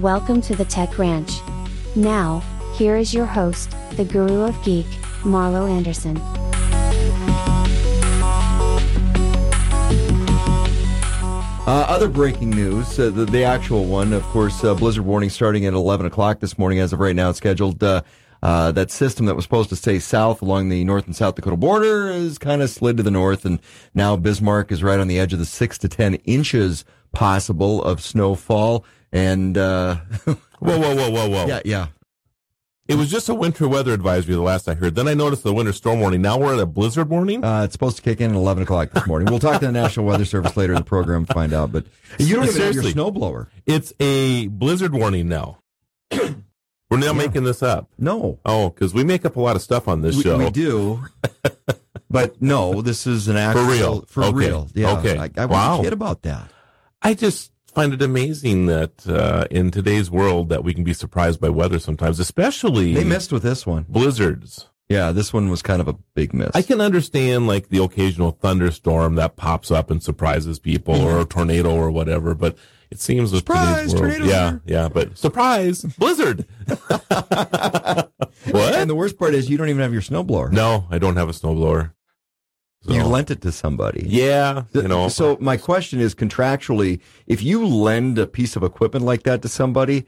Welcome to the Tech Ranch. Now, here is your host, the Guru of Geek, Marlo Anderson. Uh, other breaking news, uh, the, the actual one, of course, uh, blizzard warning starting at 11 o'clock this morning. As of right now, it's scheduled. Uh, that system that was supposed to stay south along the North and South Dakota border has kind of slid to the north, and now Bismarck is right on the edge of the six to 10 inches possible of snowfall. And, uh, whoa, whoa, whoa, whoa, whoa. Yeah, yeah. It was just a winter weather advisory the last I heard. Then I noticed the winter storm warning. Now we're at a blizzard warning? Uh, it's supposed to kick in at 11 o'clock this morning. We'll talk to the National Weather Service later in the program to find out. But you don't even have your snowblower. It's a blizzard warning now. we're not making this up. No. Oh, because we make up a lot of stuff on this We, show. we do. but no, this is an actual. real. For Okay. real. Yeah. Okay. I, I Wow. kid about that. I just find it amazing that uh, in today's world that we can be surprised by weather sometimes, especially They missed with this one. blizzards. Yeah, this one was kind of a big miss. I can understand like the occasional thunderstorm that pops up and surprises people, or a tornado or whatever. But it seems with. Surprise, today's world, tornado's yeah, here. yeah. But surprise, blizzard. what? And the worst part is you don't even have your snowblower. No, I don't have a snowblower. So, You lent it to somebody. yeah, you know. So my question is contractually, if you lend a piece of equipment like that to somebody,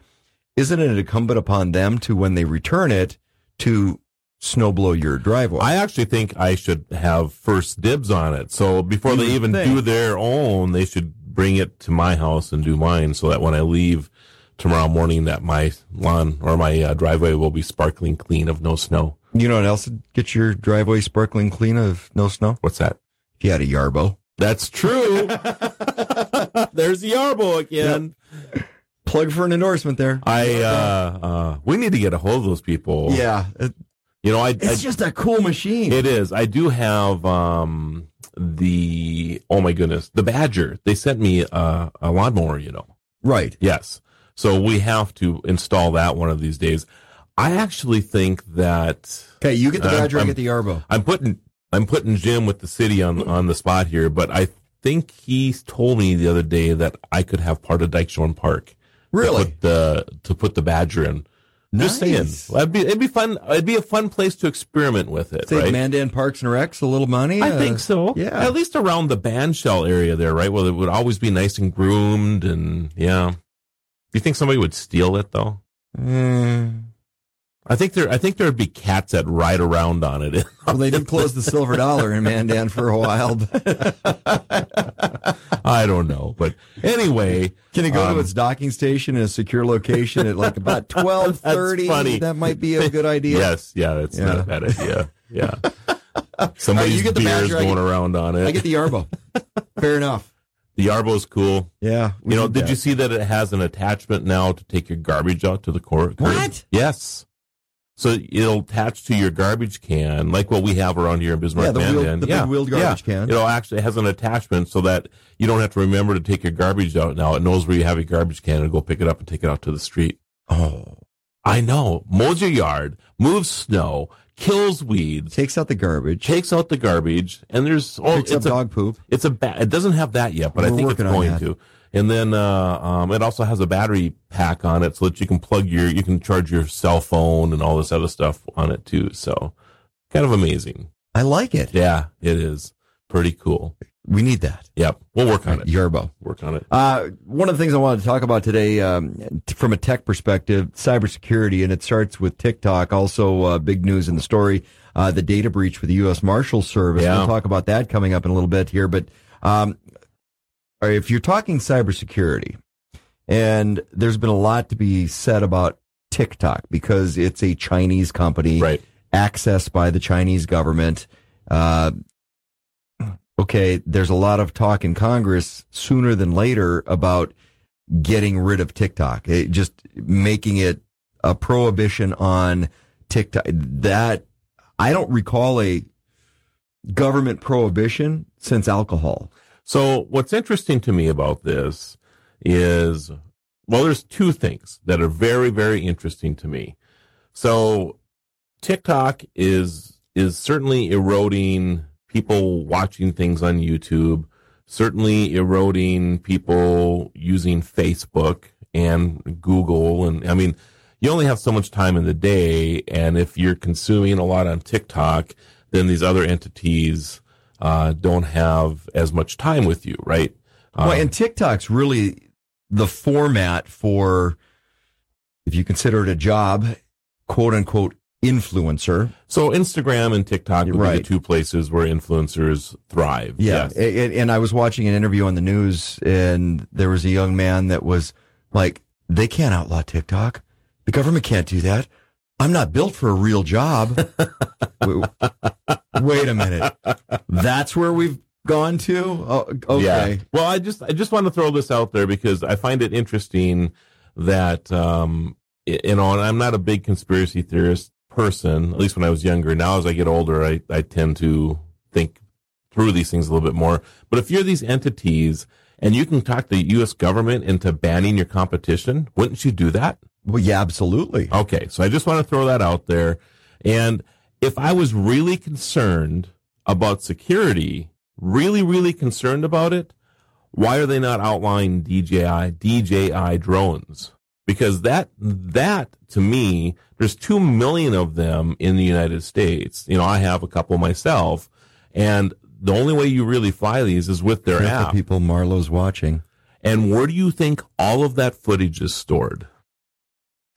isn't it incumbent upon them to, when they return it, to snowblow your driveway? I actually think I should have first dibs on it. So before You they even think. do their own, they should bring it to my house and do mine so that when I leave tomorrow morning that my lawn or my uh, driveway will be sparkling clean of no snow. you know what else would get your driveway sparkling clean of no snow? What's that? If you had a Yarbo. That's true. There's Yarbo again. Plug for an endorsement there. I uh uh we need to get a hold of those people. Yeah. You know, I, I It's just a cool machine. It is. I do have um the oh my goodness, the Badger. They sent me a, a lawnmower, you know. right. Yes. So we have to install that one of these days. I actually think that Okay, you get the I'm- Badger, I I'm- get the Yarbo. I'm putting I'm putting Jim with the city on on the spot here, but I think he told me the other day that I could have part of Dykshoorn Park. Really? To put the to put the Badger in. Just saying. That'd be it'd be fun it'd be a fun place to experiment with it. Save right? Mandan Parks and Recs a little money. I uh, think so. yeah. At least around the band shell area there, right? Well, it would always be nice and groomed and yeah. Do you think somebody would steal it though? Mm. I think there I think there'd be cats that ride around on it. Well, they did close the Silver Dollar in Mandan for a while. but- I don't know. But anyway, Can it go Um, to its docking station in a secure location at like about twelve thirty? That's funny. That might be a good idea. yes, yeah, that's not a bad idea. Yeah. Somebody's the beers Badger, going get- around on it. I get the Yarbo. Fair enough. the Yarbo's cool. Yeah. You know, did that. you see that it has an attachment now to take your garbage out to the court? What? Yes. So it'll attach to your garbage can, like what we have around here in Bismarck. Yeah, the wheel- the big wheeled garbage yeah. can. It'll actually it has an attachment so that you don't have to remember to take your garbage out. Now it knows where you have your garbage can and go pick it up and take it out to the street. Oh, I know. Mows your yard, moves snow, kills weeds, takes out the garbage. takes out the garbage, and there's oh, picks it's a dog poop. it's a it doesn't have that yet, but I We're think it's going to. And then uh, um, it also has a battery pack on it, so that you can plug your you can charge your cell phone and all this other stuff on it too. So kind of amazing. I like it. Yeah, it is pretty cool. We need that. Yep, we'll work on it. Yarbo. Work on it. Uh, one of the things I wanted to talk about today, um, t- from a tech perspective, cybersecurity, and it starts with TikTok. Also, uh, big news in the story, uh, the data breach with the U.S. Marshal Service. Yeah. We'll talk about that coming up in a little bit here. But um, right, if you're talking cybersecurity, and there's been a lot to be said about TikTok because it's a Chinese company, Right. accessed by the Chinese government. Uh, okay, there's a lot of talk in Congress sooner than later about getting rid of TikTok, it, just making it a prohibition on TikTok. That I don't recall a government prohibition since alcohol. So what's interesting to me about this is, well, there's two things that are very, very interesting to me. So TikTok is, is certainly eroding people watching things on YouTube, certainly eroding people using Facebook and Google. And I mean, you only have so much time in the day. And if you're consuming a lot on TikTok, then these other entities uh, don't have as much time with you, right? well, Um, and TikTok's really the format for, if you consider it a job, quote unquote influencer. so Instagram and TikTok would be the two places where influencers thrive. Yeah. Yes. And, and I was watching an interview on the news and there was a young man that was like, they can't outlaw TikTok. The government can't do that. I'm not built for a real job. Wait, wait a minute. That's where we've gone to? Oh, okay. Yeah. Well, I just I just want to throw this out there because I find it interesting that um you know, and I'm not a big conspiracy theorist person, at least when I was younger. Now as I get older, I I tend to think through these things a little bit more. But if you're these entities and you can talk the US government into banning your competition, wouldn't you do that? Well, yeah, absolutely. Okay, so I just want to throw that out there. And if I was really concerned about security, really, really concerned about it, why are they not outlawing DJI, DJI drones? Because that, that to me, there's two million of them in the United States. You know, I have a couple myself and the only way you really fly these is with their Careful, app. people, Marlo's watching And where do you think all of that footage is stored?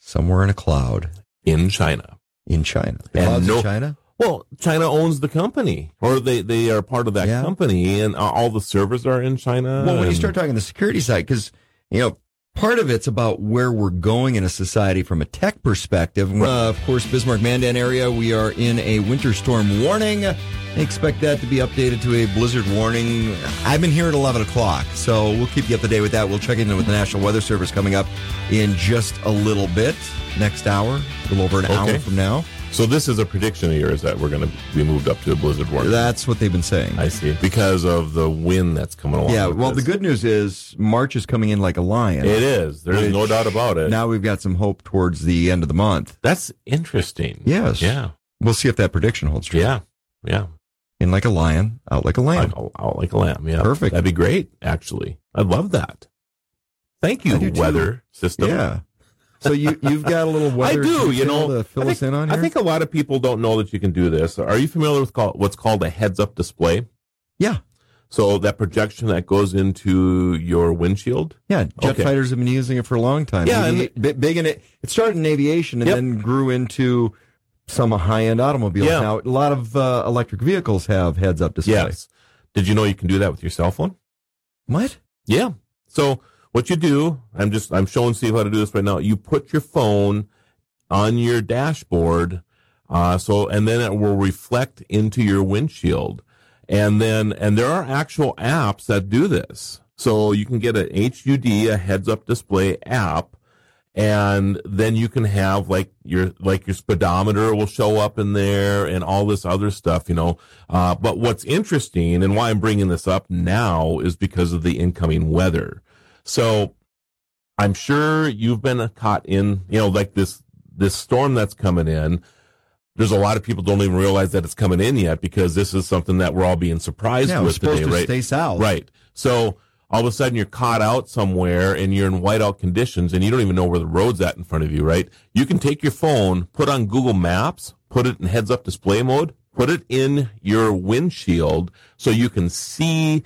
Somewhere in a cloud In China. in China. The And no- in China? Well, China owns the company, or they, they are part of that Yeah. company, and all the servers are in China. Well, when you start talking the security side, because you know part of it's about where we're going in a society from a tech perspective. Uh, of course, Bismarck Mandan area, we are in a winter storm warning. Expect that to be updated to a blizzard warning. I've been here at eleven o'clock, so we'll keep you up to date with that. We'll check in with the National Weather Service coming up in just a little bit. Next hour, a little over an Okay. hour from now. so this is a prediction of yours that we're going to be moved up to a blizzard warning. That's what they've been saying. I see because of the wind that's coming along. yeah. Well, this. the good news is March is coming in like a lion. it is. There's no doubt about it. Now we've got some hope towards the end of the month. that's interesting. Yes. Yeah. We'll see if that prediction holds true. Yeah. Yeah. In like a lion, out like a lamb. Like, out like a lamb. Yeah. Perfect. That'd be great. Actually, I'd love that. Thank you, do too. weather system. yeah. So you you've got a little weather I do, you know. to fill I us think, in on I think a lot of people don't know that you can do this. Are you familiar with call, what's called a heads-up display? yeah. So that projection that goes into your windshield. Yeah. Jet Okay. fighters have been using it for a long time. Yeah, Maybe and- bi- big in it. It started in aviation and Yep. then grew into some high end automobiles. Yeah. Now a lot of uh, electric vehicles have heads up displays. Yes. Did you know you can do that with your cell phone? What? Yeah. So what you do, I'm just I'm showing Steve how to do this right now. You put your phone on your dashboard, uh, so and then it will reflect into your windshield, and then and there are actual apps that do this. So you can get an HUD, a heads-up display app, and then you can have like your like your speedometer will show up in there and all this other stuff you know uh, but what's interesting and why i'm bringing this up now is because of the incoming weather so i'm sure you've been caught in you know like this this storm that's coming in there's a lot of people don't even realize that it's coming in yet because this is something that we're all being surprised Yeah, we're with supposed today to right stay south. Right. So all of a sudden you're caught out somewhere and you're in whiteout conditions and you don't even know where the road's at in front of you, right? You can take your phone, put on Google Maps, put it in heads up display mode, put it in your windshield so you can see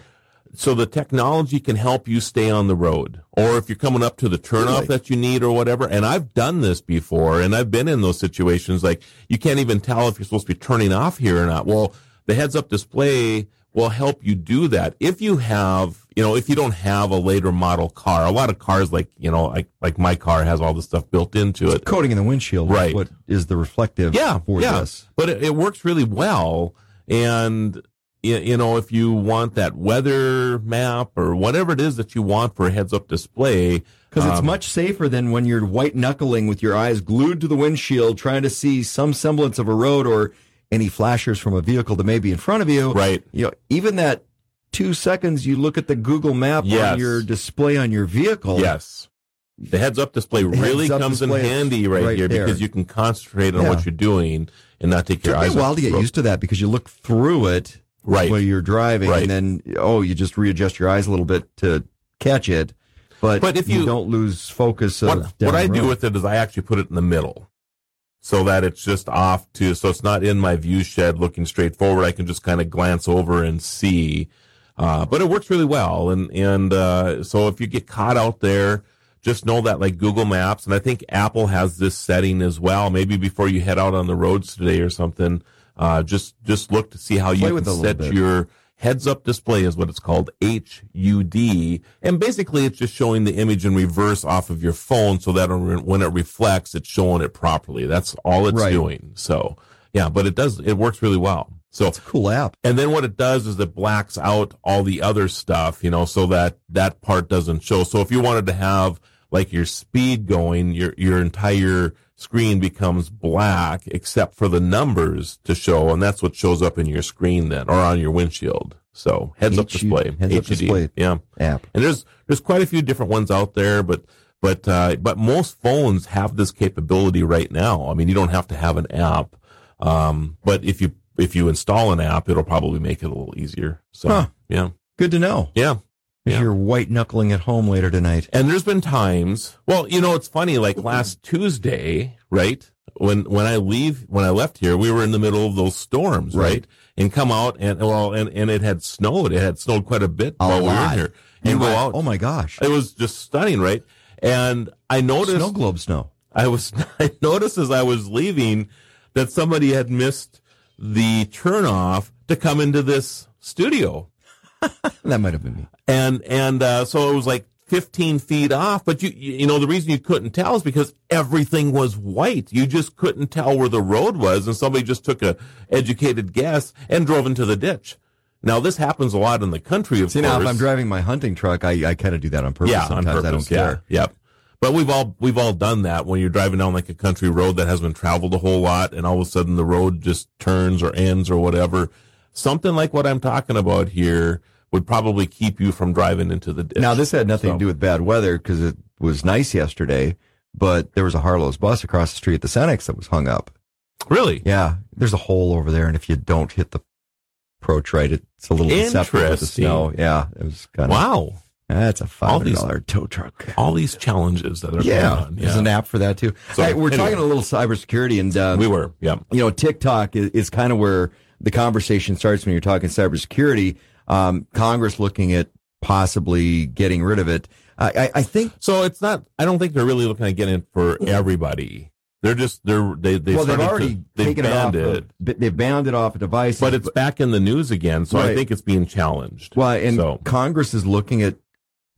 so the technology can help you stay on the road. Or if you're coming up to the turnoff Really? that you need or whatever. And I've done this before and I've been in those situations like you can't even tell if you're supposed to be turning off here or not. Well, the heads up display will help you do that. If you have, you know, if you don't have a later model car, a lot of cars like, you know, like, like my car has all this stuff built into it. Coating in the windshield. is Right. What is the reflective Yeah, for yeah. this? But it, it works really well. And, you know, if you want that weather map or whatever it is that you want for a heads up display, Because it's um, much safer than when you're white knuckling with your eyes glued to the windshield trying to see some semblance of a road or any flashers from a vehicle that may be in front of you. right. You know, even that two seconds you look at the Google map Yes. on your display on your vehicle. Yes. The heads up display really heads-up comes in display is handy right, right here there. because you can concentrate on Yeah. what you're doing and not take It your took me eyes a while off to get road. used to that because you look through it Right. while you're driving, Right. and then oh, you just readjust your eyes a little bit to catch it. But, But if you- don't lose focus of What, what I do with it is I actually put it in the middle so that it's just off to, so it's not in my view shed looking straight forward. I can just kind of glance over and see. Uh, but it works really well. And, and, uh, so if you get caught out there, just know that like Google Maps, and I think Apple has this setting as well. Maybe before you head out on the roads today or something, uh, just, just look to see how Play you can it a little set your heads up display is what it's called HUD. And basically it's just showing the image in reverse off of your phone so that when it reflects, it's showing it properly. That's all it's Right. doing. So yeah, but it does, it works really well. So it's a cool app. and then what it does is it blacks out all the other stuff, you know, so that that part doesn't show. So if you wanted to have like your speed going, your your entire screen becomes black except for the numbers to show, and that's what shows up in your screen then or on your windshield. So heads up display, heads up display. yeah. App. And there's there's quite a few different ones out there, but but uh, but most phones have this capability right now. I mean, you don't have to have an app, um, but if you if you install an app, it'll probably make it a little easier. So Huh. yeah, Good to know. yeah. You're white knuckling at home later tonight. And there's been times, well, you know, it's funny, like last Tuesday, right? When, when I leave, when I left here, we were in the middle of those storms, right? Right. And come out and, well, and, and it had snowed. It had snowed quite a bit A while we were in here. And You go out. Oh my gosh. It was just stunning, right? And I noticed, Snow globe snow. I was, I noticed as I was leaving that somebody had missed the turnoff to come into this studio. That might have been me. and and uh, so it was like 15 feet off. But you you know the reason you couldn't tell is because everything was white. You just couldn't tell where the road was, and somebody just took a educated guess and drove into the ditch. Now this happens a lot in the country, of See course. now, if I'm driving my hunting truck, I, I kind of do that on purpose. yeah, Sometimes on purpose. I don't yeah, care. Yep. But we've all we've all done that when you're driving down like a country road that hasn't been traveled a whole lot, and all of a sudden the road just turns or ends or whatever. Something like what I'm talking about here would probably keep you from driving into the ditch. Now this had nothing So- to do with bad weather because it was nice yesterday, but there was a Harlow's bus across the street at the Cenex that was hung up. Really? Yeah, there's a hole over there, and if you don't hit the approach right, it's a little deceptive with the snow. Yeah, it was kind of Wow. That's a five hundred these- tow truck. All these challenges that are Yeah, going on. there's an app for that too. So, Hey, we're anyway. talking a little cybersecurity, and uh, We were. Yeah. you know, TikTok is, is kind of where the conversation starts when you're talking cybersecurity. Um, Congress looking at possibly getting rid of it. I, I, I think. So it's not, I don't think they're really looking at getting it for everybody. They're just, they're, they, they well, they've already to, they've taken it off. banned Of, it, they've banned it off of device, but it's back in the news again. So I think it's being challenged. well, and so, Congress is looking at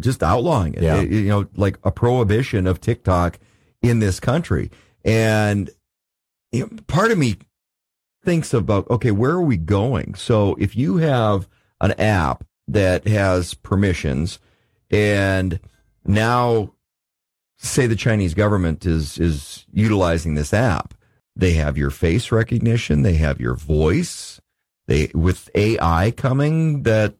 just outlawing it. Yeah. You know, like a prohibition of TikTok in this country. And you know, part of me thinks about, okay, where are we going? So if you have an app that has permissions and now say the Chinese government is, is utilizing this app, they have your face recognition, they have your voice, they, with AI coming that,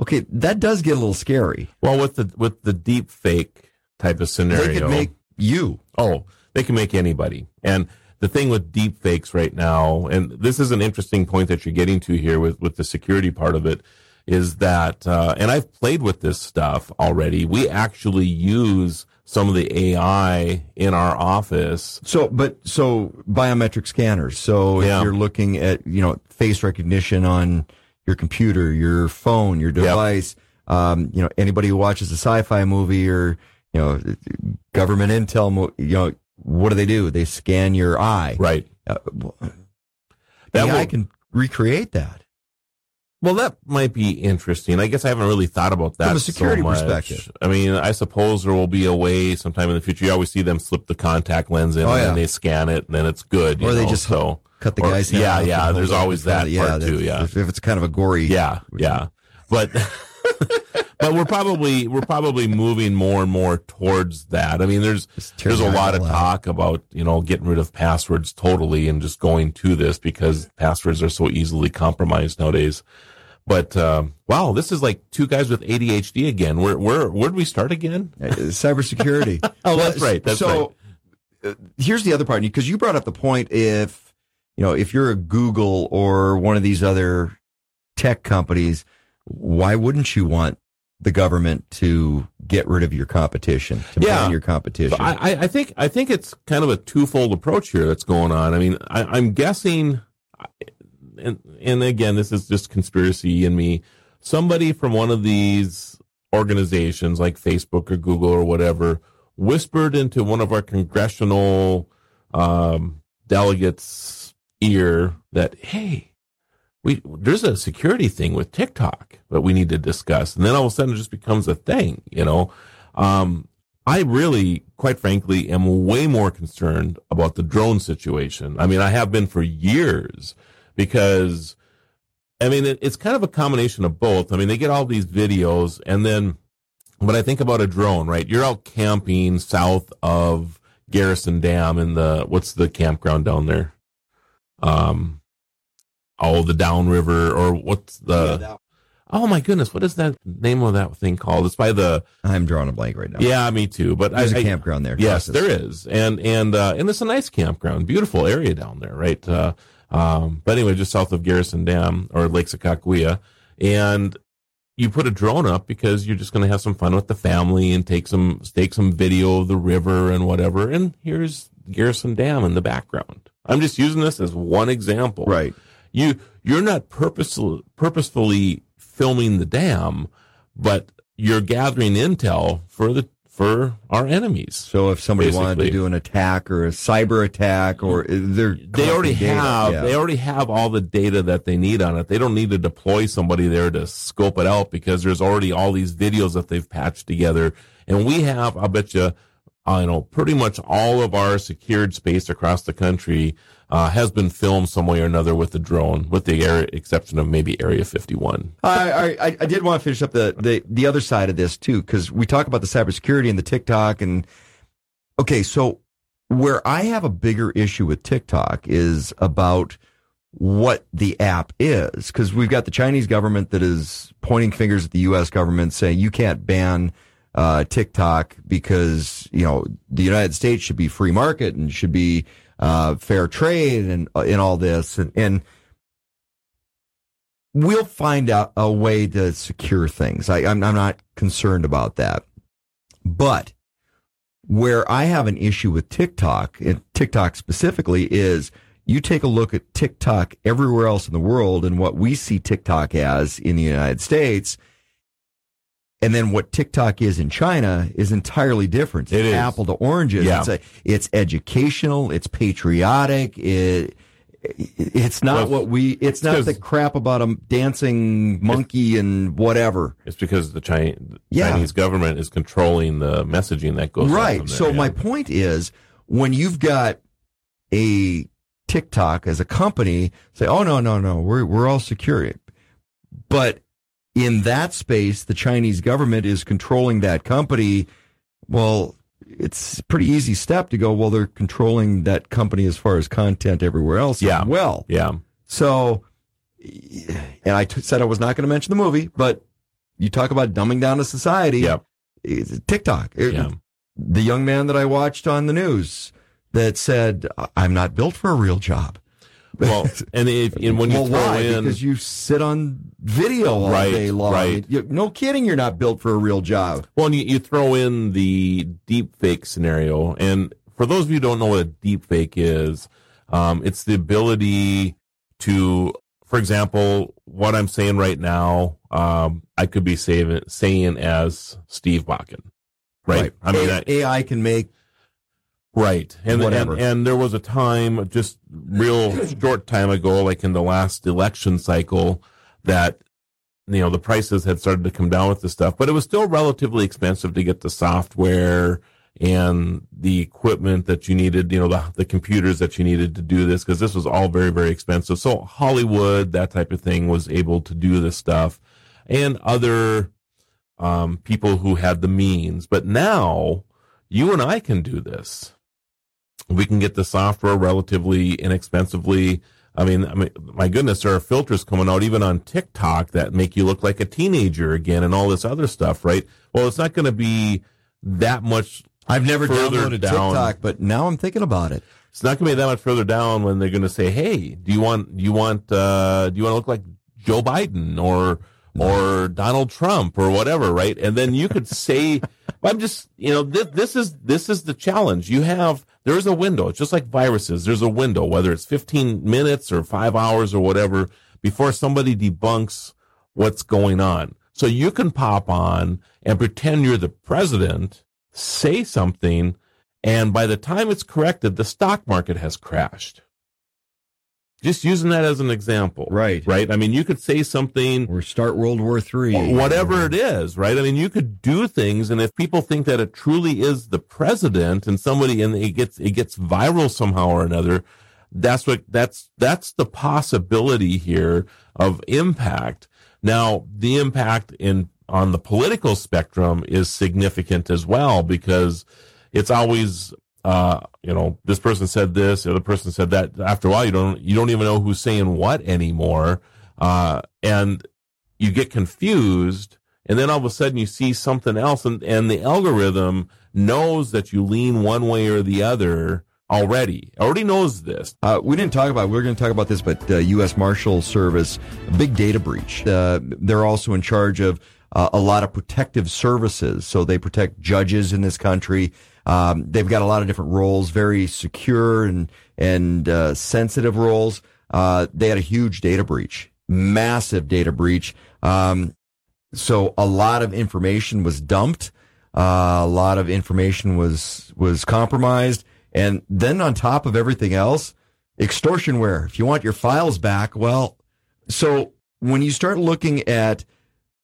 okay, that does get a little scary. well, with the, with the deep fake type of scenario. They could make you. Oh, they can make anybody. And the thing with deep fakes right now, and this is an interesting point that you're getting to here with, with the security part of it, is that, uh, and I've played with this stuff already. We actually use some of the AI in our office. So, but so biometric scanners. So if Yeah. you're looking at, you know, face recognition on your computer, your phone, your device, um, you know, anybody who watches a sci-fi movie or, you know, government intel, mo- you know, what do they do? They scan your eye. Right. Uh, well, That AI will- can recreate that. Well, that might be interesting. I guess I haven't really thought about that From a security so perspective. I mean, I suppose there will be a way sometime in the future. You always see them slip the contact lens in, Oh, and yeah. they scan it, and then it's good. you Or they know, just so Cut the Or- guy's head yeah, yeah, there's always that part that- too, yeah. If, if it's kind of a gory. Yeah, yeah. But but we're probably we're probably moving more and more towards that. I mean, there's there's a lot of talk about you know getting rid of passwords totally and just going to this because passwords are so easily compromised nowadays. But um, wow, this is like two guys with ADHD again. Where where where would we start again? Uh, cybersecurity. Oh, that's right. That's so, uh, here's the other part because you brought up the point if you know if you're a Google or one of these other tech companies, why wouldn't you want the government to get rid of your competition, to Yeah. ban your competition? I, I- think I think it's kind of a twofold approach here that's going on. I mean, I, I'm guessing, and, and again, this is just conspiracy in me. Somebody from one of these organizations, like Facebook or Google or whatever, whispered into one of our congressional um, delegates' ear that, hey, we there's a security thing with TikTok that we need to discuss, and then all of a sudden it just becomes a thing, you know. Um, I really, quite frankly, am way more concerned about the drone situation. I mean, I have been for years because, I mean, it, it's kind of a combination of both. I mean, they get all these videos, and then when I think about a drone, right? You're out camping south of Garrison Dam in the what's the campground down there? Um, oh, the Downriver, or what's the? oh my goodness, what is that name of that thing called? It's by the. I'm drawing a blank right now. Yeah, me too. But There's I, a campground there. Yes, there is, and and uh, and it's a nice campground, beautiful area down there, right? Uh, um, but anyway, just south of Garrison Dam or Lake Sakakawea, and you put a drone up because you're just going to have some fun with the family and take some take some video of the river and whatever. And here's Garrison Dam in the background. I'm just using this as one example, Right. you you're not purposeful, purposefully filming the dam, but you're gathering intel for the for our enemies. So if somebody wanted to do an attack or a cyber attack or uh, they're They already data. have Yeah. they already have all the data that they need on it. They don't need to deploy somebody there to scope it out because there's already all these videos that they've patched together. And we have, I bet you, I know pretty much all of our secured space across the country uh, has been filmed some way or another with the drone, with the area, exception of maybe Area 51. I, I I did want to finish up the, the, the other side of this too, because we talk about the cybersecurity and the TikTok and okay, so where I have a bigger issue with TikTok is about what the app is, because we've got the Chinese government that is pointing fingers at the U.S. government saying you can't ban uh, TikTok because you know the United States should be free market and should be uh, fair trade and in all this and and we'll find out a way to secure things. I, I'm, I'm not concerned about that. But where I have an issue with TikTok, and TikTok specifically, is you take a look at TikTok everywhere else in the world and what we see TikTok as in the United States. And then what TikTok is in China is entirely different. It It's is. apple to oranges. Yeah. It's, a, it's educational. It's patriotic. It, it's not Well, what we. It's not the crap about a dancing monkey and whatever. It's because the Chi- Yeah. Chinese government is controlling the messaging that goes right. there, So yeah. my point is, when you've got a TikTok as a company, say, "Oh no, no, no, we're we're all secure," but in that space, the Chinese government is controlling that company. Well, it's a pretty easy step to go. Well, they're controlling that company as far as content everywhere else. as Yeah. Well, yeah, So, and I t- said I was not going to mention the movie, but you talk about dumbing down a society. yeah, TikTok. It- yeah. The young man that I watched on the news that said, "I'm not built for a real job." Well, and if and when you well, throw why? in because you sit on video all Right, day long. right. You- no kidding, you're not built for a real job. Well, and you, you throw in the deep fake scenario. And for those of you who don't know what a deep fake is, um, it's the ability to, for example, what I'm saying right now, um, I could be saying, saying as Steve Bakken. Right. I mean, A- AI can make Right. And, and Whatever. and there was a time just real short time ago, like in the last election cycle, that you know the prices had started to come down with the stuff, but it was still relatively expensive to get the software and the equipment that you needed, you know, the, the computers that you needed to do this, because this was all very, very expensive. So Hollywood, that type of thing, was able to do this stuff, and other um, people who had the means. But now you and I can do this. We can get the software relatively inexpensively. I mean, I mean, my goodness, there are filters coming out even on TikTok that make you look like a teenager again, and all this other stuff, right? Well, it's not going to be that much. I've never Further downloaded down. TikTok, but now I'm thinking about it. It's not going to be that much further down when they're going to say, "Hey, do you want do you want uh, do you want to look like Joe Biden or or Donald Trump or whatever, right? And then you could say, I'm just, you know, this, this is this is the challenge. You have there is a window. It's just like viruses. There's a window, whether it's 15 minutes or five hours or whatever, before somebody debunks what's going on. So you can pop on and pretend you're the president, say something, and by the time it's corrected, the stock market has crashed. Just using that as an example. Right. Right. I mean, you could say something or start World War Three, whatever it is, right? I mean, you could do things, and if people think that it truly is the president and somebody, and it gets it gets viral somehow or another, that's what that's that's the possibility here of impact. Now, the impact in on the political spectrum is significant as well because it's always uh, you know, this person said this, the other person said that. After a while, you don't you don't even know who's saying what anymore, uh, and you get confused. And then all of a sudden, you see something else, and and the algorithm knows that you lean one way or the other already. Already knows this. Uh, we didn't talk about. We we're going to talk about this, but uh, U.S. Marshal Service big data breach. Uh, they're also in charge of uh, a lot of protective services, so they protect judges in this country. Um, they've got a lot of different roles, very secure and and uh, sensitive roles. Uh, they had a huge data breach, massive data breach. Um, so a lot of information was dumped. Uh, a lot of information was was compromised, and then on top of everything else, extortionware. If you want your files back, well, so when you start looking at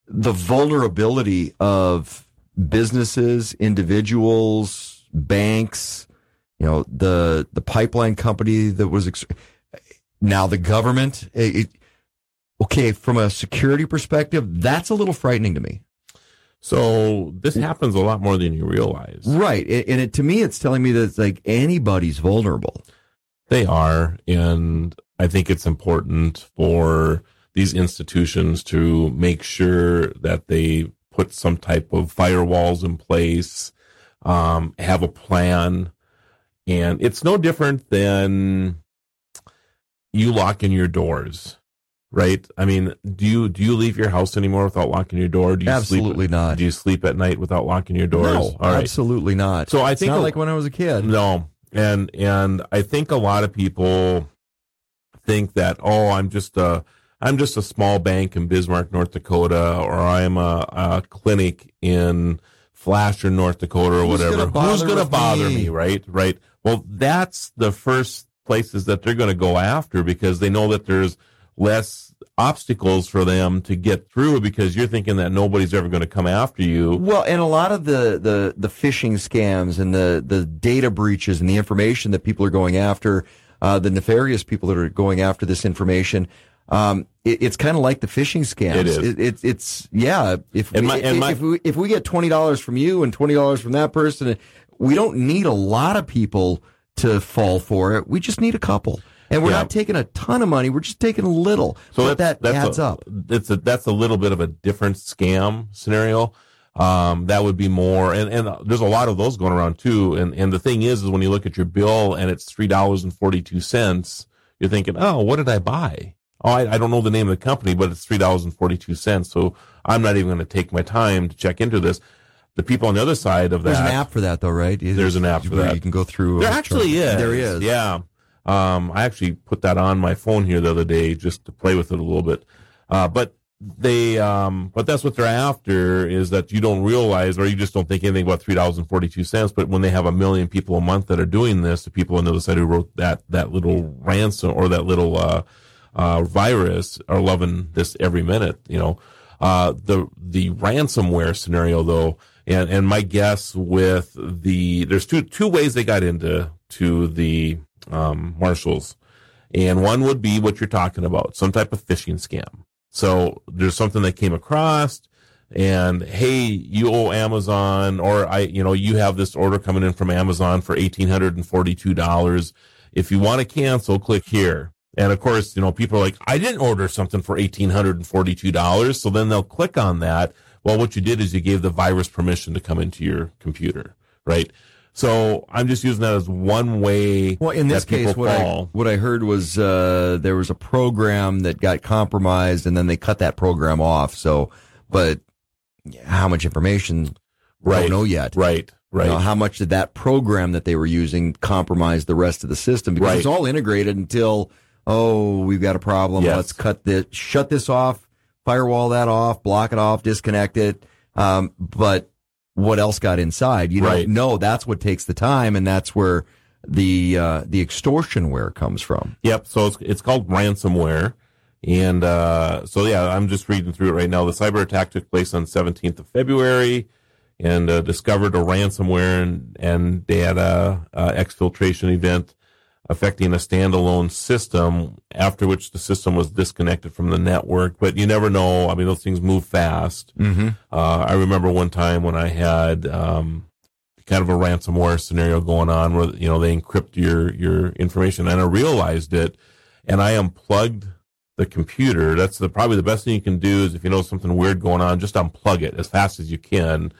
the vulnerability of businesses, individuals, banks, you know, the the pipeline company that was ex- now the government. It, okay, from a security perspective, that's a little frightening to me. So this happens a lot more than you realize, right? And it, to me, it's telling me that it's like anybody's vulnerable. They are, and I think it's important for these institutions to make sure that they put some type of firewalls in place, um, have a plan. And it's no different than you locking your doors, right? I mean, do you do you leave your house anymore without locking your door? Do you absolutely sleep, not. Do you sleep at night without locking your doors? No, absolutely not. So I think a, like when I was a kid. No, and and I think a lot of people think that oh, I'm just a I'm just a small bank in Bismarck, North Dakota, or I'm a, a clinic in Flasher, North Dakota, or whatever. Who's going to bother me? me? Right, right. Well, that's the first places that they're going to go after because they know that there's less obstacles for them to get through because you're thinking that nobody's ever going to come after you. Well, and a lot of the, the, the phishing scams and the, the data breaches and the information that people are going after, uh, the nefarious people that are going after this information, um, it, it's kind of like the phishing scams. It is. It, it, it's yeah. If we, my- and my- if we if we get twenty dollars from you and twenty dollars from that person, we don't need a lot of people to fall for it. We just need a couple, and we're Yeah. not taking a ton of money. We're just taking a little. So but that's, that that's adds a, up. That's a that's a little bit of a different scam scenario. Um, that would be more, and and there's a lot of those going around too. And and the thing is, is when you look at your bill and it's three dollars and forty two cents, you're thinking, oh, what did I buy? Oh, I, I don't know the name of the company, but it's three dollars and forty two cents. So I'm not even going to take my time to check into this. The people on the other side of that, There's an app for that, though, right? There's an app for that. You can go through. There actually chart. is. There is. Yeah. Um, I actually put that on my phone here the other day just to play with it a little bit. Uh, but they, um, but that's what they're after is that you don't realize or you just don't think anything about three dollars and forty two cents. But when they have a million people a month that are doing this, the people on the other side who wrote that that little ransom or that little uh, uh, virus are loving this every minute. You know, uh, the the ransomware scenario though, and and my guess with the there's two two ways they got into to the um, marshals, and one would be what you're talking about, some type of phishing scam. So there's something they came across. And hey, you owe Amazon, or I, you know, you have this order coming in from Amazon for eighteen hundred and forty-two dollars. If you want to cancel, click here. And of course, you know, people are like, I didn't order something for $1,842. So then they'll click on that. Well, what you did is you gave the virus permission to come into your computer, right? So I'm just using that as one way. Well, in this case, what I, what I heard was uh, there was a program that got compromised, and then they cut that program off. So, but how much information? Right. Don't know yet. right, right. You know, how much did that program that they were using compromise the rest of the system? Because Right. it's all integrated until oh, we've got a problem. Yes. Let's cut this, shut this off, firewall that off, block it off, disconnect it. Um, but what else got inside? You Right. don't know. That's what takes the time, and that's where the uh, the extortionware comes from. Yep. So it's it's called ransomware, and uh, so yeah, I'm just reading through it right now. The cyber attack took place on 17th of February, and uh, discovered a ransomware and and data uh, exfiltration event affecting a standalone system. After which the system was disconnected from the network. But you never know. I mean, those things move fast. Mm-hmm. Uh, I remember one time when I had um, kind of a ransomware scenario going on where you know they encrypt your your information, and I realized it, and I unplugged the computer. That's the probably the best thing you can do is if you know something weird going on, just unplug it as fast as you can,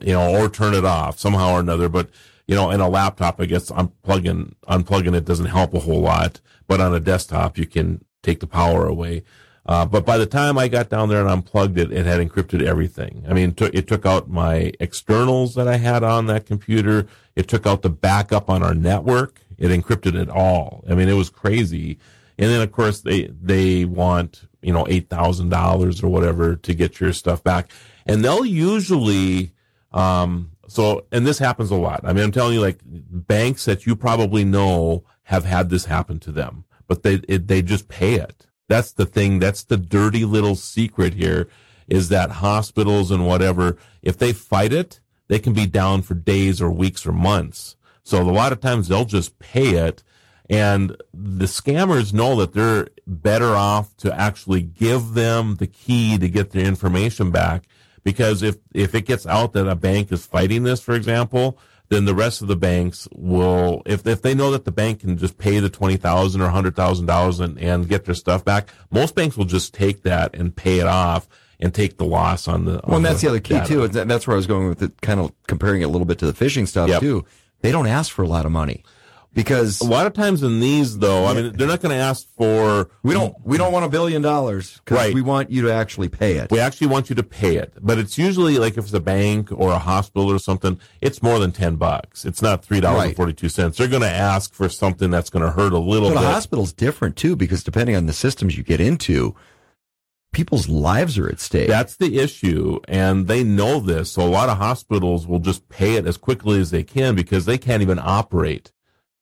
you know, or turn it off somehow or another. But you know, in a laptop, I guess unplugging unplugging it doesn't help a whole lot. But on a desktop, you can take the power away. Uh, but by the time I got down there and unplugged it, it had encrypted everything. I mean, it took, it took out my externals that I had on that computer. It took out the backup on our network. It encrypted it all. I mean, it was crazy. And then of course they, they want, you know, $8,000 or whatever to get your stuff back. And they'll usually, um, so, and this happens a lot. I mean, I'm telling you, like banks that you probably know have had this happen to them, but they, it, they just pay it. That's the thing. That's the dirty little secret here is that hospitals and whatever, if they fight it, they can be down for days or weeks or months. So a lot of times they'll just pay it. And the scammers know that they're better off to actually give them the key to get their information back. Because if, if it gets out that a bank is fighting this, for example, then the rest of the banks will, if, if they know that the bank can just pay the 20000 or $100,000 and, and get their stuff back, most banks will just take that and pay it off and take the loss on the. Well, on and that's the other key data. too. and That's where I was going with it, kind of comparing it a little bit to the phishing stuff Yep. too. They don't ask for a lot of money because A lot of times in these, though, I mean, they're not going to ask for. we don't we don't want a billion dollars because Right. we want you to actually pay it. We actually want you to pay it, but it's usually like if it's a bank or a hospital or something, it's more than ten bucks. It's not three dollars and Right. forty two. They're going to ask for something that's going to hurt a little But a bit. hospital's different too because depending on the systems you get into, people's lives are at stake. That's the issue, and they know this. So a lot of hospitals will just pay it as quickly as they can because they can't even operate.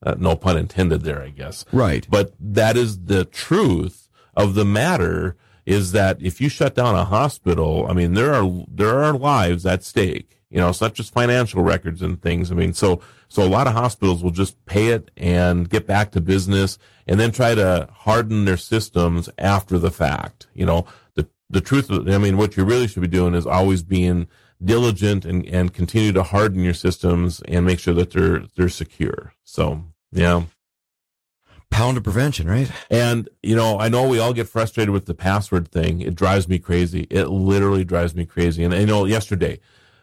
Uh, no pun intended there, I guess. right. But that is the truth of the matter is that if you shut down a hospital, I mean, there are, there are lives at stake. You know, it's not just financial records and things. I mean, so, so a lot of hospitals will just pay it and get back to business and then try to harden their systems after the fact. You know, the, the truth, of- I mean, what you really should be doing is always being diligent and, and continue to harden your systems and make sure that they're, they're secure. So, yeah. Pound of prevention, right? And, you know, I know we all get frustrated with the password thing. It drives me crazy. It literally drives me crazy. And, you know, yesterday,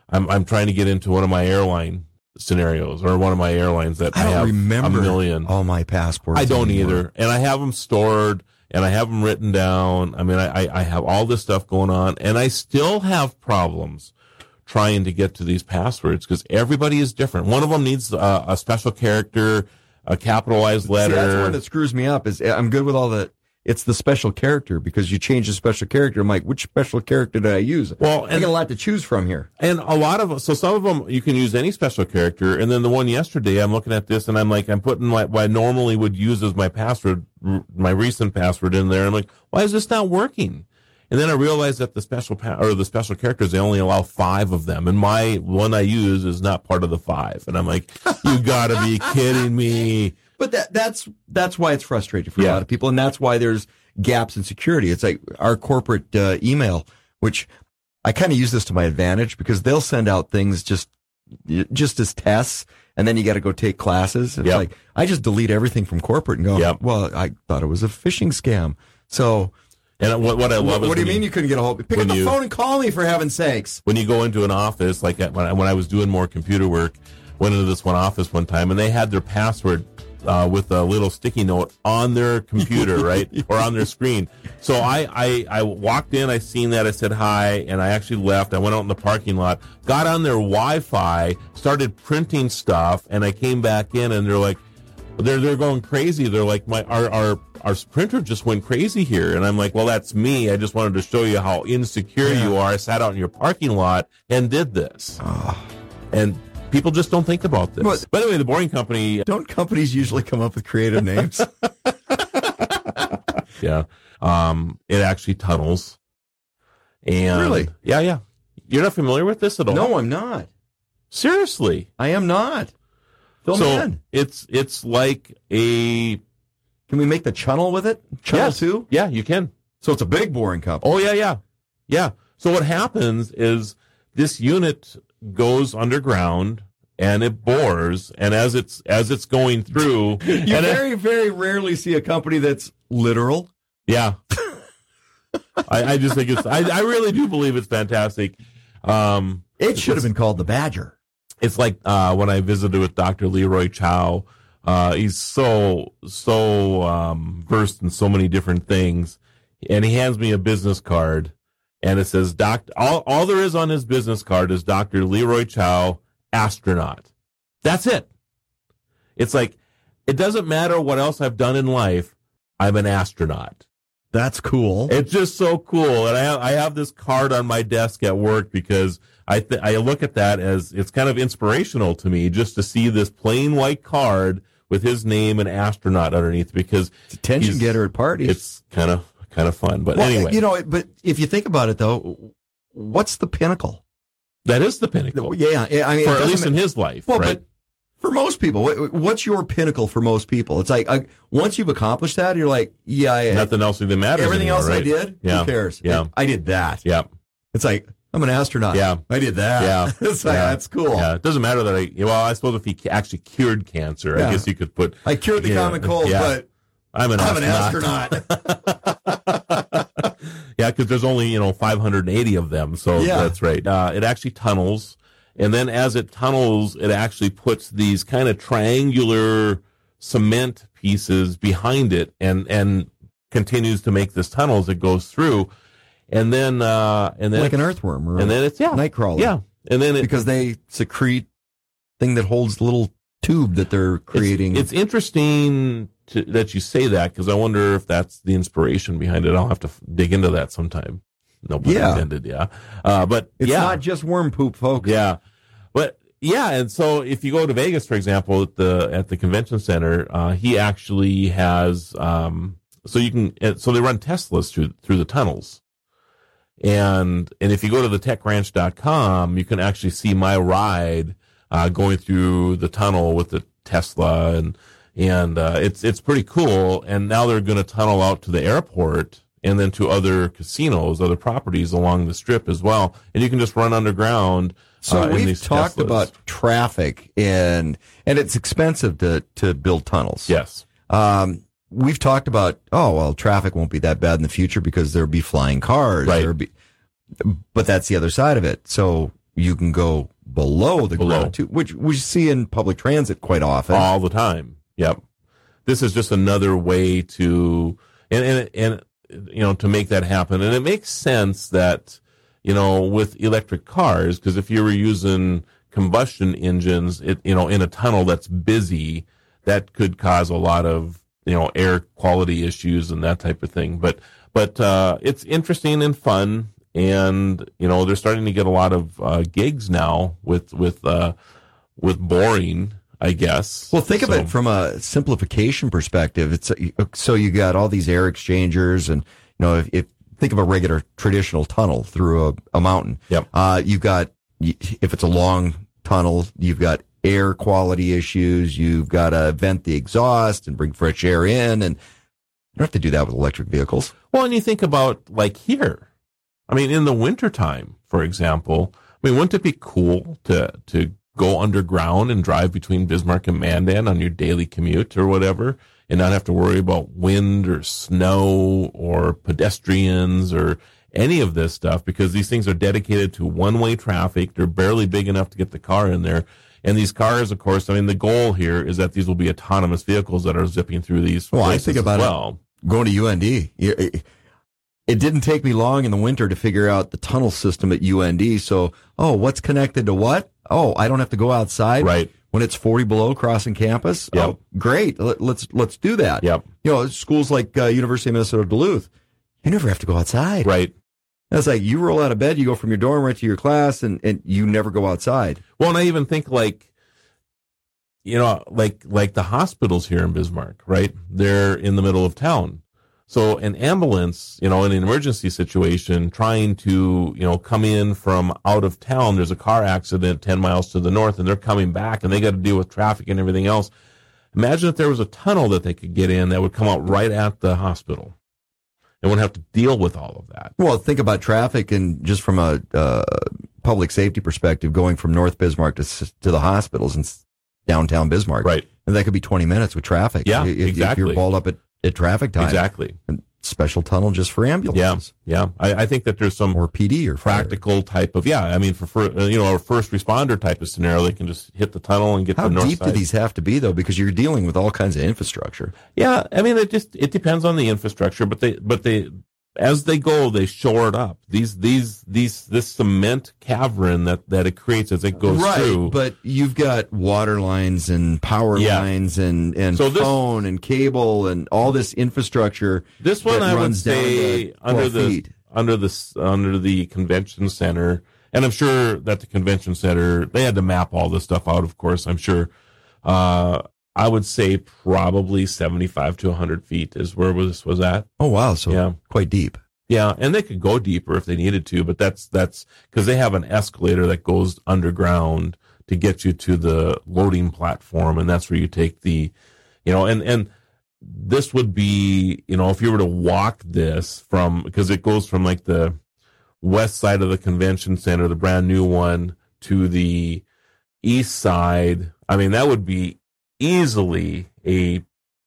I'm, I'm trying to get into one of my airline scenarios or one of my airlines that I, I don't have remember a million. all my passports. I don't anymore. either. And I have them stored and I have them written down. I mean, I, I- I have all this stuff going on and I still have problems trying to get to these passwords because everybody is different. One of them needs a, a special character, a capitalized See, letter. that's the one that screws me up. Is I'm good with all the. It's the special character because you change the special character. I'm like, which special character did I use? Well, I got a lot to choose from here. And a lot of so some of them you can use any special character, and then the one yesterday I'm looking at this and I'm like I'm putting my, what I normally would use as my password, my recent password in there. I'm like, why is this not working? And then I realized that the special pa- or the special characters they only allow five of them, and my one I use is not part of the five. And I'm like, you gotta be kidding me! But that that's that's why it's frustrating for a lot of people, and that's why there's gaps in security. It's like our corporate uh, email, which I kind of use this to my advantage because they'll send out things just just as tests, and then you got to go take classes. It's Yep. like I just delete everything from corporate and go. Yep. Well, I thought it was a phishing scam. So And what, what I love what, is what do you mean you couldn't get a hold? Pick up the you- phone and call me for heaven's sakes. when you go into an office, like at- when I, when I was doing more computer work, went into this one office one time, and they had their password uh, with a little sticky note on their computer, right, or on their screen. So I, I I walked in, I seen that, I said hi, and I actually left. I went out in the parking lot, got on their Wi-Fi, started printing stuff, and I came back in, and they're like, they're they're going crazy. They're like, my our our our printer just went crazy here, and I'm like, well, that's me. I just wanted to show you how insecure Yeah. you are. I sat out in your parking lot and did this, and people just don't think about this. But- By the way, the Boring Company Don't companies usually come up with creative names? Yeah. Um, it actually tunnels. And Really? Yeah, yeah. You're not familiar with this at all? no, I'm not. Seriously. I am not. Fill so it's it's like a Can we make the channel with it? Channel yes. two? Yeah, you can. So it's a big boring company. Oh yeah, yeah. Yeah. So what happens is this unit goes underground and it bores and as it's as it's going through You and it- very, very rarely see a company that's literal. Yeah. I, I just think it's I, I really do believe it's fantastic. Um It should have been called the Badger. it's like uh, when I visited with Dr. Leroy Chiao. Uh, he's so so um, versed in so many different things, and he hands me a business card, and it says "Doc." All all there is on his business card is Dr. Leroy Chiao, astronaut. That's it. It's like it doesn't matter what else I've done in life. I'm an astronaut. That's cool. It's just so cool, and I have, I have this card on my desk at work because I th- I look at that as it's kind of inspirational to me just to see this plain white card with his name and astronaut underneath because It's attention getter at parties. it's kind of kind of fun. But Well, anyway, you know, but if you think about it, though, what's the pinnacle? that is the pinnacle Yeah, I mean, for at least in his life, well, right? but for most people, what's your pinnacle for most people? It's like uh, once you've accomplished that, you're like, yeah, I, Nothing else even matters. everything anymore, else I did, Yeah. who cares? Yeah. I did that. Yeah, It's like I'm an astronaut. Yeah. I did that. Yeah. it's like, Yeah. that's cool. yeah. It doesn't matter that I. Well, I suppose if he actually cured cancer, Yeah. I guess you could put. I cured the Yeah, common cold, yeah. but I'm an I'm an astronaut. astronaut. yeah, because there's only you know 580 of them, so Yeah. that's right. Uh, it actually tunnels, and then as it tunnels, it actually puts these kind of triangular cement pieces behind it, and and continues to make this tunnel as it goes through, and then uh, and then like an earthworm or and then it's yeah, nightcrawler. yeah, and then it, because they secrete thing that holds the little tube that they're creating. It's, interesting to, that you say that because I wonder if that's the inspiration behind it. I'll have to f- dig into that sometime. No pun Yeah. intended. Yeah, uh, but It's yeah, not just worm poop, folks. yeah, but yeah, and so if you go to Vegas, for example, at the at the convention center, uh, he actually has um, so you can so they run Teslas through through the tunnels. And and if you go to the techranch.com, you can actually see my ride uh, going through the tunnel with the Tesla and and uh, it's it's pretty cool. And now they're going to tunnel out to the airport and then to other casinos, other properties along the strip as well. And you can just run underground. So uh, we've talked Teslas. about traffic and and it's expensive to to build tunnels. yes, Um, we've talked about oh well, traffic won't be that bad in the future because there'll be flying cars. Right. Be, but that's the other side of it. So you can go below the Below. ground too, which we see in public transit quite often. all the time. Yep. This is just another way to and and and you know to make that happen. And it makes sense that you know with electric cars because if you were using combustion engines, it you know in a tunnel that's busy, that could cause a lot of you know air quality issues and that type of thing. But but uh, it's interesting and fun. And you know they're starting to get a lot of uh, gigs now with with uh, with boring, I guess. Well, think of it from a simplification perspective. It's so you got all these air exchangers, and you know, if, if think of a regular traditional tunnel through a, a mountain. Yep. Uh, you've got if it's a long tunnel, you've got air quality issues. You've got to vent the exhaust and bring fresh air in, and you don't have to do that with electric vehicles. Well, and you think about like here. I mean, in the wintertime, for example, I mean, wouldn't it be cool to to go underground and drive between Bismarck and Mandan on your daily commute or whatever, and not have to worry about wind or snow or pedestrians or any of this stuff because these things are dedicated to one way traffic. They're barely big enough to get the car in there. And these cars, of course, I mean, the goal here is that these will be autonomous vehicles that are zipping through these. Well, I think about as it. well. going to UND. It, it didn't take me long in the winter to figure out the tunnel system at UND. So, oh, what's connected to what? Oh, I don't have to go outside. Right. When it's 40 below crossing campus. Yep. Oh, great. Let, let's, let's do that. Yep. You know, schools like uh, University of Minnesota Duluth, you never have to go outside. Right. That's like you roll out of bed, you go from your dorm right to your class and, and you never go outside. Well, and I even think like, you know, like like the hospitals here in Bismarck, right? They're in the middle of town. So an ambulance, you know, in an emergency situation, trying to, you know, come in from out of town, there's a car accident 10 miles to the north and they're coming back and they got to deal with traffic and everything else. Imagine if there was a tunnel that they could get in that would come out right at the hospital. They won't have to deal with all of that. Well, think about traffic and just from a uh, public safety perspective, going from North Bismarck to, to the hospitals in downtown Bismarck. Right. And that could be 20 minutes with traffic. Yeah, If- If, you're balled up at, at traffic time. Exactly. And special tunnel just for Yeah. ambulances. Yeah. I, I think that there's some Or PD or fire. practical type of yeah. I mean, for, for uh, you know a first responder type of scenario, they can just hit the tunnel and get How the north deep side. do these have to be though? Because you're dealing with all kinds of infrastructure. Yeah, I mean, it just it depends on the infrastructure, but they but they as they go, they shore it up. These these these this cement cavern that that it creates as it goes through. But you've got water lines and power Yeah. lines and, and So this- phone and cable and all this infrastructure. this one I would say under the feet. under the under the convention center, and I'm sure that the convention center they had to map all this stuff out. Of course, I'm sure. Uh, I would say probably 75 to 100 feet is where this was at. Oh, wow. So Yeah. quite deep. Yeah, and they could go deeper if they needed to, but that's that's because they have an escalator that goes underground to get you to the loading platform, and that's where you take the, you know, and and this would be, you know, if you were to walk this from because it goes from like the west side of the convention center, the brand new one, to the east side. I mean, that would be easily a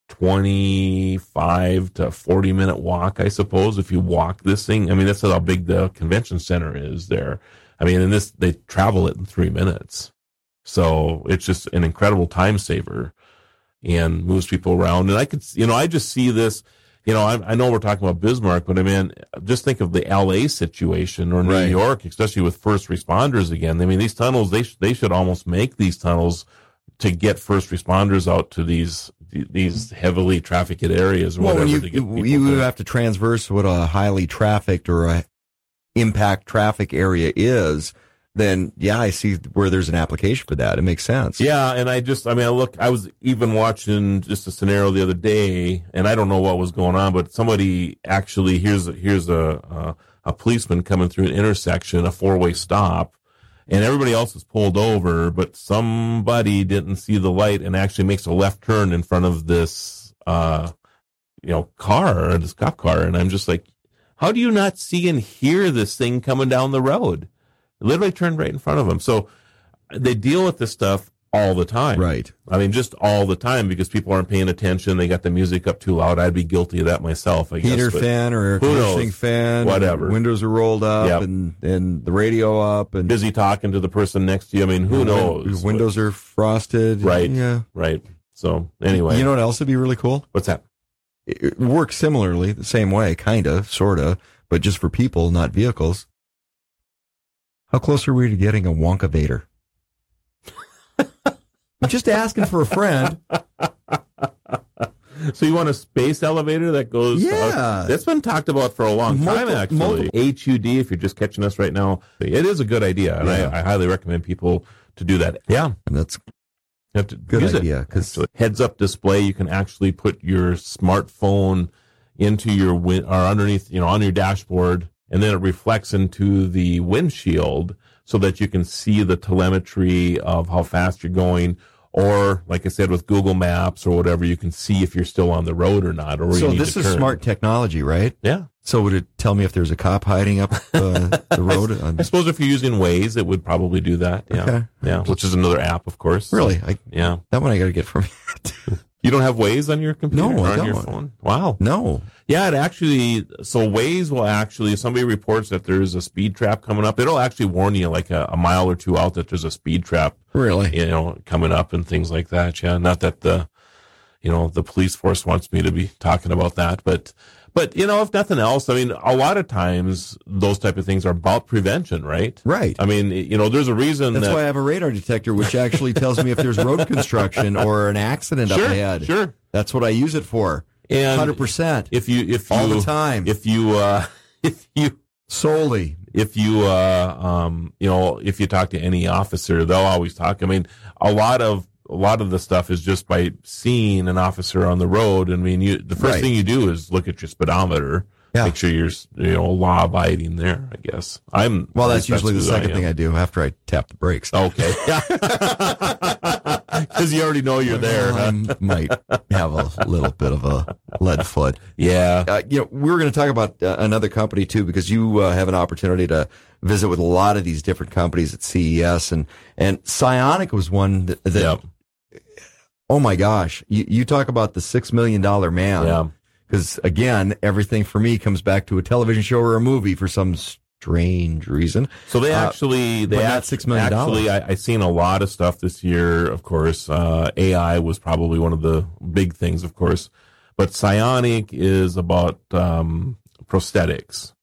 25 to 40 minute walk, I suppose, if you walk this thing. I mean, that's how big the convention center is there. I mean, and this, they travel it in three minutes. So it's just an incredible time saver and moves people around. And I could, you know, I just see this, you know, I, I know we're talking about Bismarck, but I mean, just think of the LA situation or New Right. York, especially with first responders again. I mean, these tunnels, they, sh- they should almost make these tunnels to get first responders out to these these heavily trafficked areas or Well, whatever when to you get you to- have to transverse what a highly trafficked or a impact traffic area is, then yeah, I see where there's an application for that. It makes sense. Yeah, and I just, I mean, I look, I was even watching just a scenario the other day, and I don't know what was going on, but somebody actually, here's, here's a, a, a policeman coming through an intersection, a four way stop, and everybody else is pulled over, but somebody didn't see the light and actually makes a left turn in front of this, uh, you know, car, this cop car, and I'm just like, how do you not see and hear this thing coming down the road? It literally turned right in front of him. So they deal with this stuff all the time. Right. I mean, just all the time because people aren't paying attention. They got the music up too loud. I'd be guilty of that myself. I Heater guess. but fan or air knows? conditioning fan, Whatever. Windows are rolled up Yep. and and the radio up and busy talking to the person next to you. I mean, who knows? Windows are frosted. Right. Yeah. Right. So anyway, You know what else would be really cool? what's that? It works similarly, the same way, kinda, sorta, but just for people, not vehicles. How close are we to getting a Wonkavator? I'm just asking for a friend. So you want a space elevator that goes? Yeah. that's been talked about for a long time. Multiple- Actually, multiple- HUD. If you're just catching us right now, it is a good idea, and Yeah. I, I highly recommend people to do that. Yeah, And that's You have to Good use it. idea, 'cause- Actually, heads up display, you can actually put your smartphone into your win or underneath, you know, on your dashboard, and then it reflects into the windshield so that you can see the telemetry of how fast you're going. Or, like I said, with Google Maps or whatever, you can see if you're still on the road or not. Or so you need this is turn. smart technology, right? Yeah, So would it tell me if there's a cop hiding up uh, the road? I suppose if you're using Waze, it would probably do that. Yeah, Okay. yeah, which is another app, of course. really? I, Yeah. that one I got to get from You don't have Waze on your computer No, or I on your don't. phone? Wow. No. Yeah, it actually. So Waze will actually, if somebody reports that there's a speed trap coming up, it'll actually warn you like a, a mile or two out that there's a speed trap, Really? you know, coming up and things like that. Yeah, not that the, you know, the police force wants me to be talking about that, but, but you know, if nothing else, I mean, a lot of times those type of things are about prevention, right? Right. I mean, you know, there's a reason That's that. why I have a radar detector, which actually tells me if there's road construction or an accident sure, up ahead. sure. That's what I use it for. And Hundred percent. if you, if you, All the time. if you, uh, if you, Solely. if you uh um you know if you talk to any officer they'll always talk i mean a lot of a lot of the stuff is just by seeing an officer on the road i mean you the first Right. thing you do is look at your speedometer Yeah. make sure you're you know law abiding there i guess i'm Well, that's usually the second am. thing I do after I tap the brakes. okay because you already know you're there I huh? might have a little bit of a lead foot. yeah Uh, you know, we were going to talk about uh, another company too, because you uh, have an opportunity to visit with a lot of these different companies at CES, and and PSYONIC was one that. that Yep. Oh my gosh, you you talk about the six million dollar man. yeah Because again, everything for me comes back to a television show or a movie for some strange reason. So they Uh, actually, they but not act- $6 million. Actually, I, I seen a lot of stuff this year. Of course, uh, AI was probably one of the big things, of course. But PSYONIC is about um, prosthetics,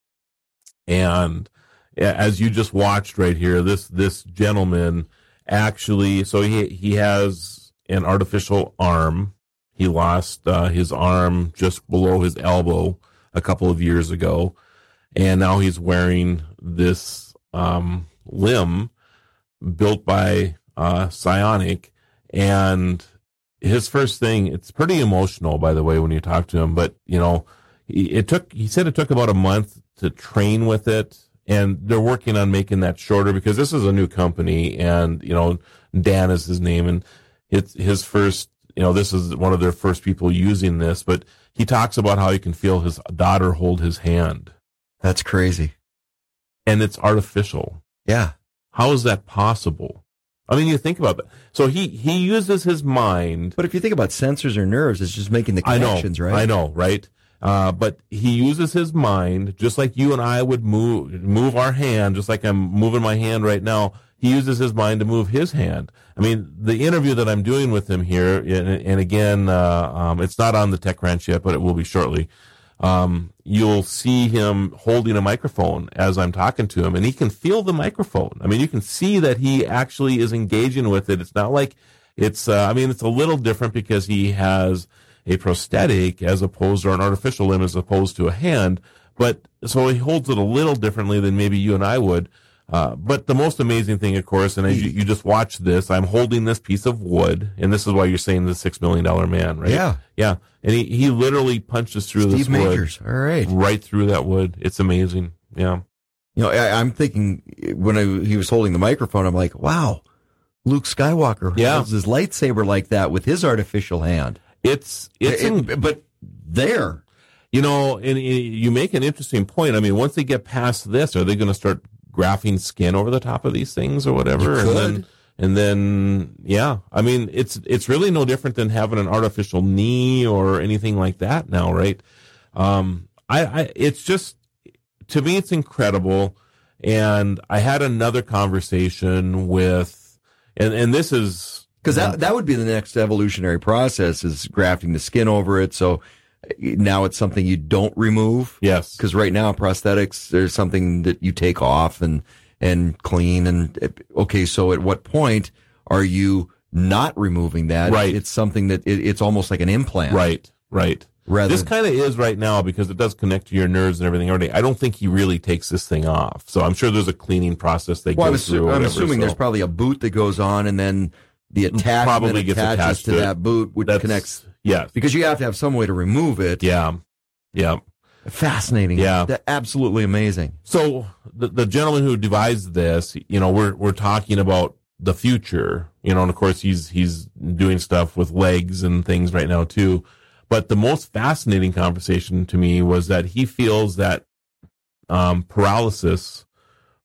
and as you just watched right here, this this gentleman actually, so he he has an artificial arm. He lost uh, his arm just below his elbow a couple of years ago and now he's wearing this um, limb built by uh, PSYONIC. And his first thing, it's pretty emotional, by the way, when you talk to him. But you know, it took. He said it took about a month to train with it, and they're working on making that shorter because this is a new company, and you know, Dan is his name, and it's his first. You know, this is one of their first people using this, but he talks about how he can feel his daughter hold his hand That's crazy. and it's artificial. Yeah. How is that possible? I mean, you think about that. So he he uses his mind. But if you think about sensors or nerves, it's just making the I know, connections, right? I know, right? Uh, but he uses his mind just like you and I would move move our hand, just like I'm moving my hand right now. He uses his mind to move his hand. I mean, the interview that I'm doing with him here, and, and again, uh, um, it's not on the Tech Ranch yet, but it will be shortly. Um, you'll see him holding a microphone as I'm talking to him, and he can feel the microphone. I mean, you can see that he actually is engaging with it. It's not like it's. Uh, I mean, it's a little different because he has a prosthetic as opposed or an artificial limb as opposed to a hand. But so he holds it a little differently than maybe you and I would. Uh, but the most amazing thing, of course, and as you, you just watch this, I'm holding this piece of wood, and this is why you're saying the six million dollar man, right? Yeah. yeah. And he, he literally punches through Steve this wood, Majors. All right. right through that wood. It's amazing. Yeah, You know, I, I'm thinking when I, he was holding the microphone, I'm like, wow, Luke Skywalker Yeah. holds his lightsaber like that with his artificial hand. it's it's It- in- but there, You know, and, and you make an interesting point. I mean, once they get past this, are they going to start grafting skin over the top of these things or whatever? And then, and then, yeah, I mean, it's it's really no different than having an artificial knee or anything like that now, right? Um, I, I, it's just to me, it's incredible. And I had another conversation with, and and this is because that that would be the next evolutionary process is grafting the skin over it. So now it's something you don't remove. yes, Because right now prosthetics, there's something that you take off and and clean. And okay, so at what point are you not removing that? Right. It's something that it, it's almost like an implant. right, right. Rather this kind of is right now because it does connect to your nerves and everything already. I don't think he really takes this thing off. So I'm sure there's a cleaning process they Well, go I'm, through. assu- or I'm whatever, assuming so there's probably a boot that goes on, and then the attachment Probably gets attaches attached to, to that boot, which That's- connects yes, because you have to have some way to remove it. yeah, yeah. Fascinating. Yeah. Absolutely amazing. So the the gentleman who devised this, you know, we're we're talking about the future, you know, and of course he's he's doing stuff with legs and things right now too. But the most fascinating conversation to me was that he feels that um, paralysis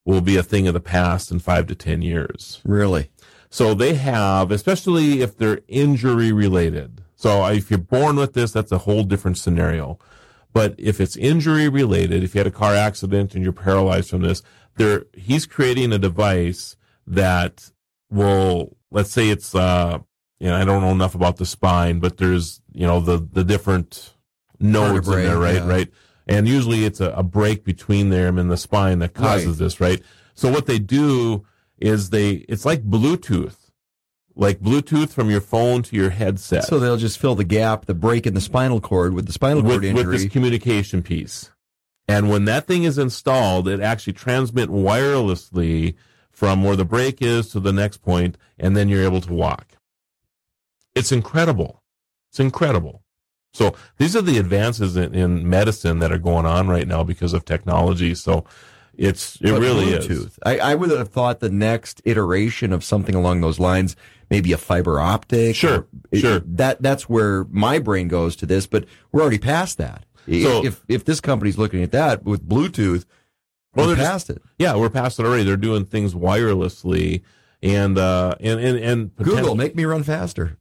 will be a thing of the past in five to ten years. Really. So they have, especially if they're injury related. So if you're born with this, that's a whole different scenario. But if it's injury related, if you had a car accident and you're paralyzed from this, there he's creating a device that will let's say it's uh you know I don't know enough about the spine, but there's you know the the different nodes Vertebrae, in there, right? yeah. Right. And usually it's a, a break between them and the spine that causes Right. this, right? So what they do is they it's like Bluetooth. Like Bluetooth from your phone to your headset So they'll just fill the gap, the break in the spinal cord with the spinal with, cord with injury. this communication piece. And when that thing is installed, it actually transmit wirelessly from where the break is to the next point, and then you're able to walk. It's incredible. It's incredible. So these are the advances in, in medicine that are going on right now because of technology. So it's it But really is. I, I would have thought the next iteration of something along those lines, maybe a fiber optic. Sure, sure. That that's where my brain goes to this, but we're already past that. So- if if this company's looking at that with Bluetooth, Well, we're they're just- past it. Yeah, we're past it already. They're doing things wirelessly, and uh, and and and Google, make me run faster.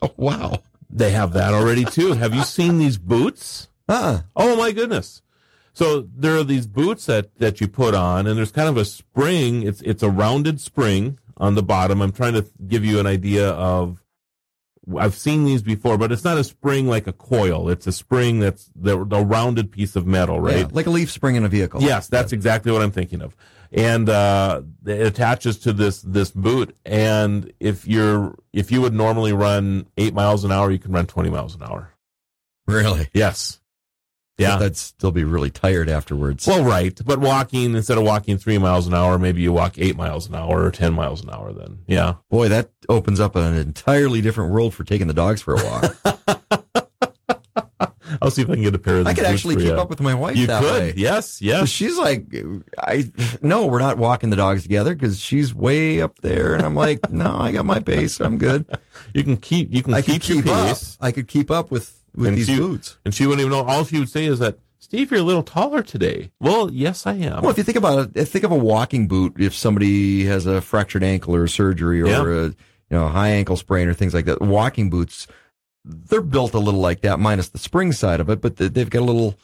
Oh, wow. They have that already too. have you seen these boots? Uh-uh. Oh my goodness. So there are these boots that, that you put on and there's kind of a spring. It's, it's a rounded spring on the bottom. I'm trying to give you an idea of, I've seen these before, but it's not a spring like a coil. It's a spring that's the, the rounded piece of metal, right? Yeah, like a leaf spring in a vehicle. Yes, that's exactly what I'm thinking of. And uh, it attaches to this this boot. And if you're if you would normally run eight miles an hour, you can run twenty miles an hour. Really? Yes. Yeah. But I'd still be really tired afterwards. Well, right. But walking, instead of walking three miles an hour, maybe you walk eight miles an hour or 10 miles an hour then. Yeah. Boy, that opens up an entirely different world for taking the dogs for a walk. I'll see if I can get a pair of I could actually keep you. up with my wife You that could. way. Yes. So Yes. she's like, I no, we're not walking the dogs together because she's way up there, and I'm like, no, I got my pace, I'm good. You can keep, you can I keep your up. pace. I could keep up with with And these she- boots. And she wouldn't even know. All she would say is that, Steve, you're a little taller today. Well, yes, I am. Well, if you think about it, think of a walking boot. If somebody has a fractured ankle or surgery or Yeah. a you know high ankle sprain or things like that, walking boots they're built a little like that, minus the spring side of it, but they- they've got a little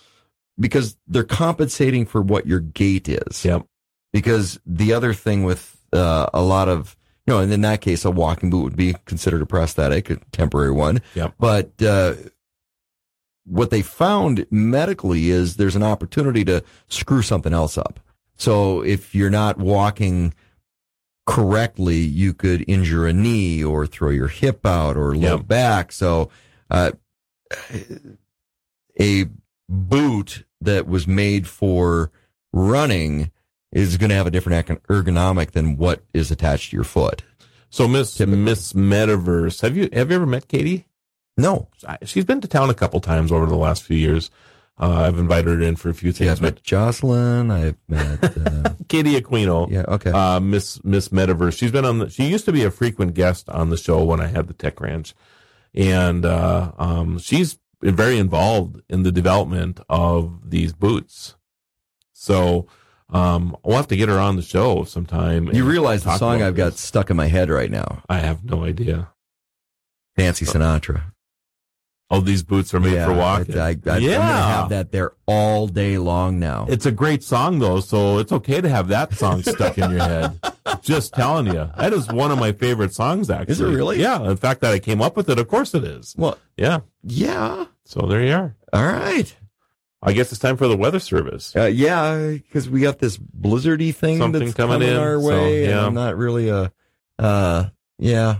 because they're compensating for what your gait is. Yep. Because the other thing with uh, a lot of you know, and in that case, a walking boot would be considered a prosthetic, a temporary one. Yep. But uh, what they found medically is there's an opportunity to screw something else up. So if you're not walking correctly, you could injure a knee or throw your hip out or low Yep. back. So uh, a boot that was made for running is going to have a different ergonomic than what is attached to your foot. So Miss Miss Metaverse, have you have you ever met Katie? No, She's been to town a couple times over the last few years. Uh, I've invited her in for a few yeah, things. I've met Jocelyn. I've met. Uh, Katie Aquino, yeah, okay. uh, Miss Miss Metaverse. She's been on. The, she used to be a frequent guest on the show when I had the Tech Ranch, and uh, um, she's very involved in the development of these boots. So um, we'll have to get her on the show sometime. you realize the song I've got stuck in my head right now? I have no idea. Nancy Sinatra. Oh, these boots are made yeah, for walking. I, I, I, I'm gonna yeah, have that there all day long now. It's a great song though, so it's okay to have that song stuck in your head. Just telling you, that is one of my favorite songs. Actually, Is it really? Yeah. In fact, that I came up with it. Of course, it is. well, Yeah. yeah. So there you are. All right. I guess it's time for the weather service. Uh, yeah, because we got this blizzardy thing Something that's coming coming, in, our so, way, and yeah. I'm not really a. Uh, yeah,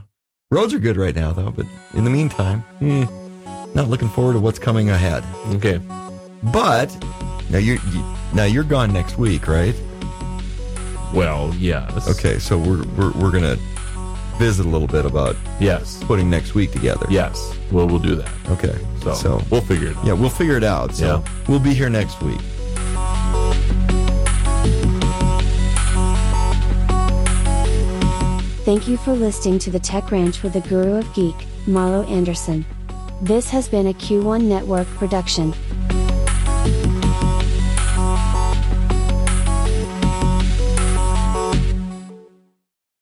roads are good right now though, but in the meantime, hmm, not looking forward to what's coming ahead. Okay. But now you're you, now you're gone next week, right? Well, yes. Okay, so we're we're we're gonna visit a little bit about Yes. putting next week together. Yes. Well, we'll do that. Okay. So, so we'll figure it. out. yeah, we'll figure it out. So Yeah. we'll be here next week. Thank you for listening to the Tech Ranch with the Guru of Geek, Marlo Anderson. This has been a Q1 Network production.